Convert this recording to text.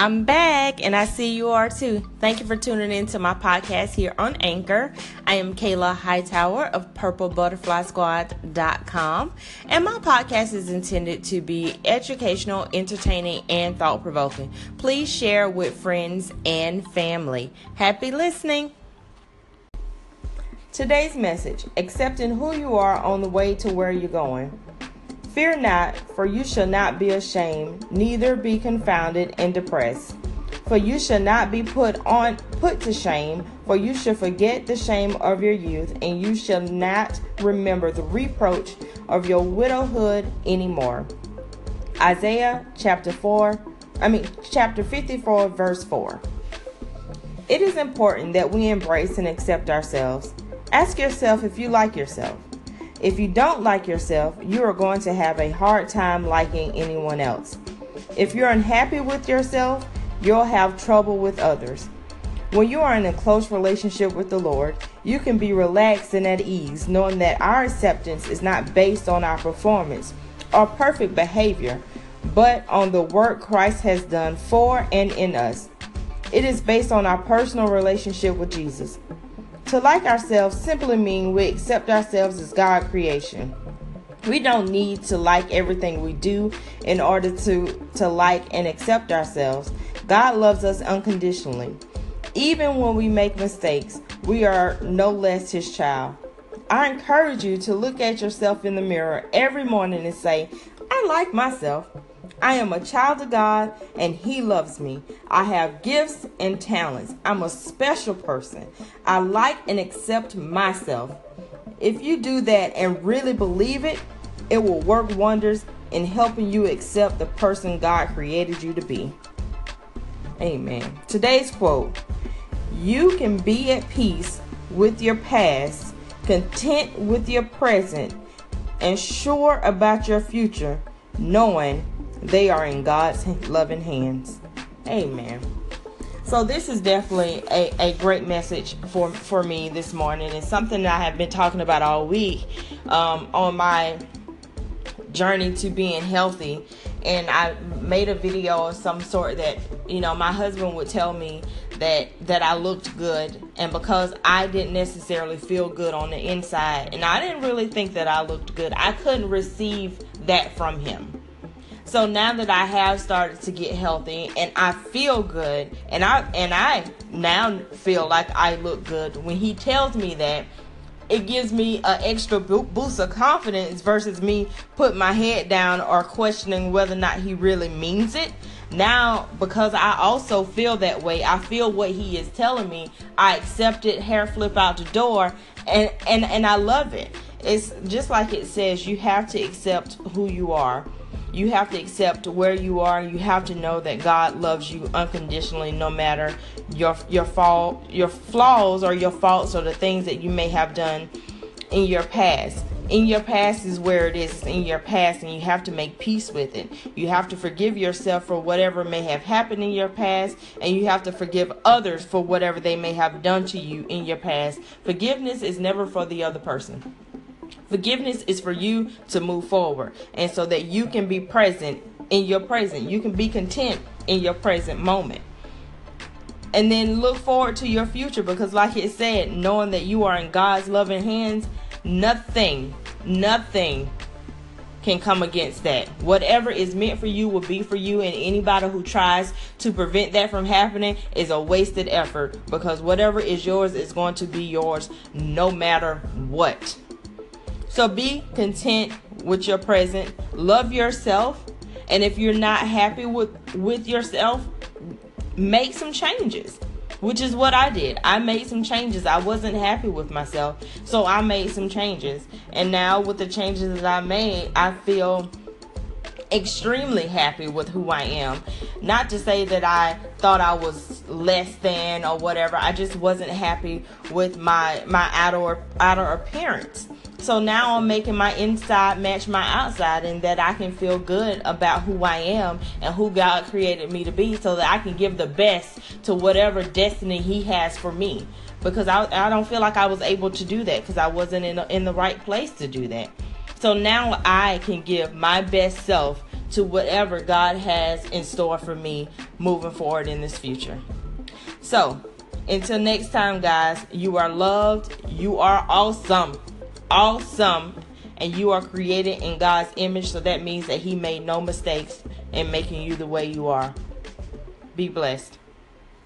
I'm back and I see you are too. Thank you for tuning in to my podcast here on Anchor. I am Kayla Hightower of PurpleButterflySquad.com and my podcast is intended to be educational, entertaining, and thought provoking. Please share with friends and family. Happy listening. Today's message accepting who you are on the way to where you're going. Fear not, for you shall not be ashamed, neither be confounded and depressed. For you shall not be put on put to shame, for you shall forget the shame of your youth, and you shall not remember the reproach of your widowhood anymore. Isaiah chapter 4, I mean chapter 54 verse 4. It is important that we embrace and accept ourselves. Ask yourself if you like yourself. If you don't like yourself, you are going to have a hard time liking anyone else. If you're unhappy with yourself, you'll have trouble with others. When you are in a close relationship with the Lord, you can be relaxed and at ease, knowing that our acceptance is not based on our performance or perfect behavior, but on the work Christ has done for and in us. It is based on our personal relationship with Jesus. To like ourselves simply means we accept ourselves as God creation. We don't need to like everything we do in order to, to like and accept ourselves. God loves us unconditionally. Even when we make mistakes, we are no less His child. I encourage you to look at yourself in the mirror every morning and say, I like myself. I am a child of God and He loves me. I have gifts and talents. I'm a special person. I like and accept myself. If you do that and really believe it, it will work wonders in helping you accept the person God created you to be. Amen. Today's quote You can be at peace with your past, content with your present, and sure about your future, knowing they are in God's loving hands. Amen. So this is definitely a, a great message for for me this morning. It's something that I have been talking about all week um, on my journey to being healthy. And I made a video of some sort that you know my husband would tell me that that I looked good, and because I didn't necessarily feel good on the inside, and I didn't really think that I looked good, I couldn't receive that from him. So now that I have started to get healthy and I feel good and I and I now feel like I look good when he tells me that it gives me an extra boost of confidence versus me putting my head down or questioning whether or not he really means it. Now, because I also feel that way, I feel what he is telling me. I accept it, hair flip out the door, and and and I love it. It's just like it says, you have to accept who you are you have to accept where you are. You have to know that God loves you unconditionally no matter your your fault your flaws or your faults or the things that you may have done in your past. In your past is where it is. It's in your past and you have to make peace with it. You have to forgive yourself for whatever may have happened in your past and you have to forgive others for whatever they may have done to you in your past. Forgiveness is never for the other person Forgiveness is for you to move forward and so that you can be present in your present. You can be content in your present moment. And then look forward to your future because, like it said, knowing that you are in God's loving hands, nothing, nothing can come against that. Whatever is meant for you will be for you, and anybody who tries to prevent that from happening is a wasted effort because whatever is yours is going to be yours no matter what. So be content with your present. Love yourself. And if you're not happy with, with yourself, make some changes, which is what I did. I made some changes. I wasn't happy with myself. So I made some changes. And now, with the changes that I made, I feel extremely happy with who I am. Not to say that I thought I was less than or whatever. I just wasn't happy with my my outer outer appearance. So now I'm making my inside match my outside and that I can feel good about who I am and who God created me to be so that I can give the best to whatever destiny He has for me. Because I, I don't feel like I was able to do that because I wasn't in, in the right place to do that. So now I can give my best self to whatever God has in store for me moving forward in this future. So, until next time, guys, you are loved, you are awesome, awesome, and you are created in God's image. So that means that He made no mistakes in making you the way you are. Be blessed.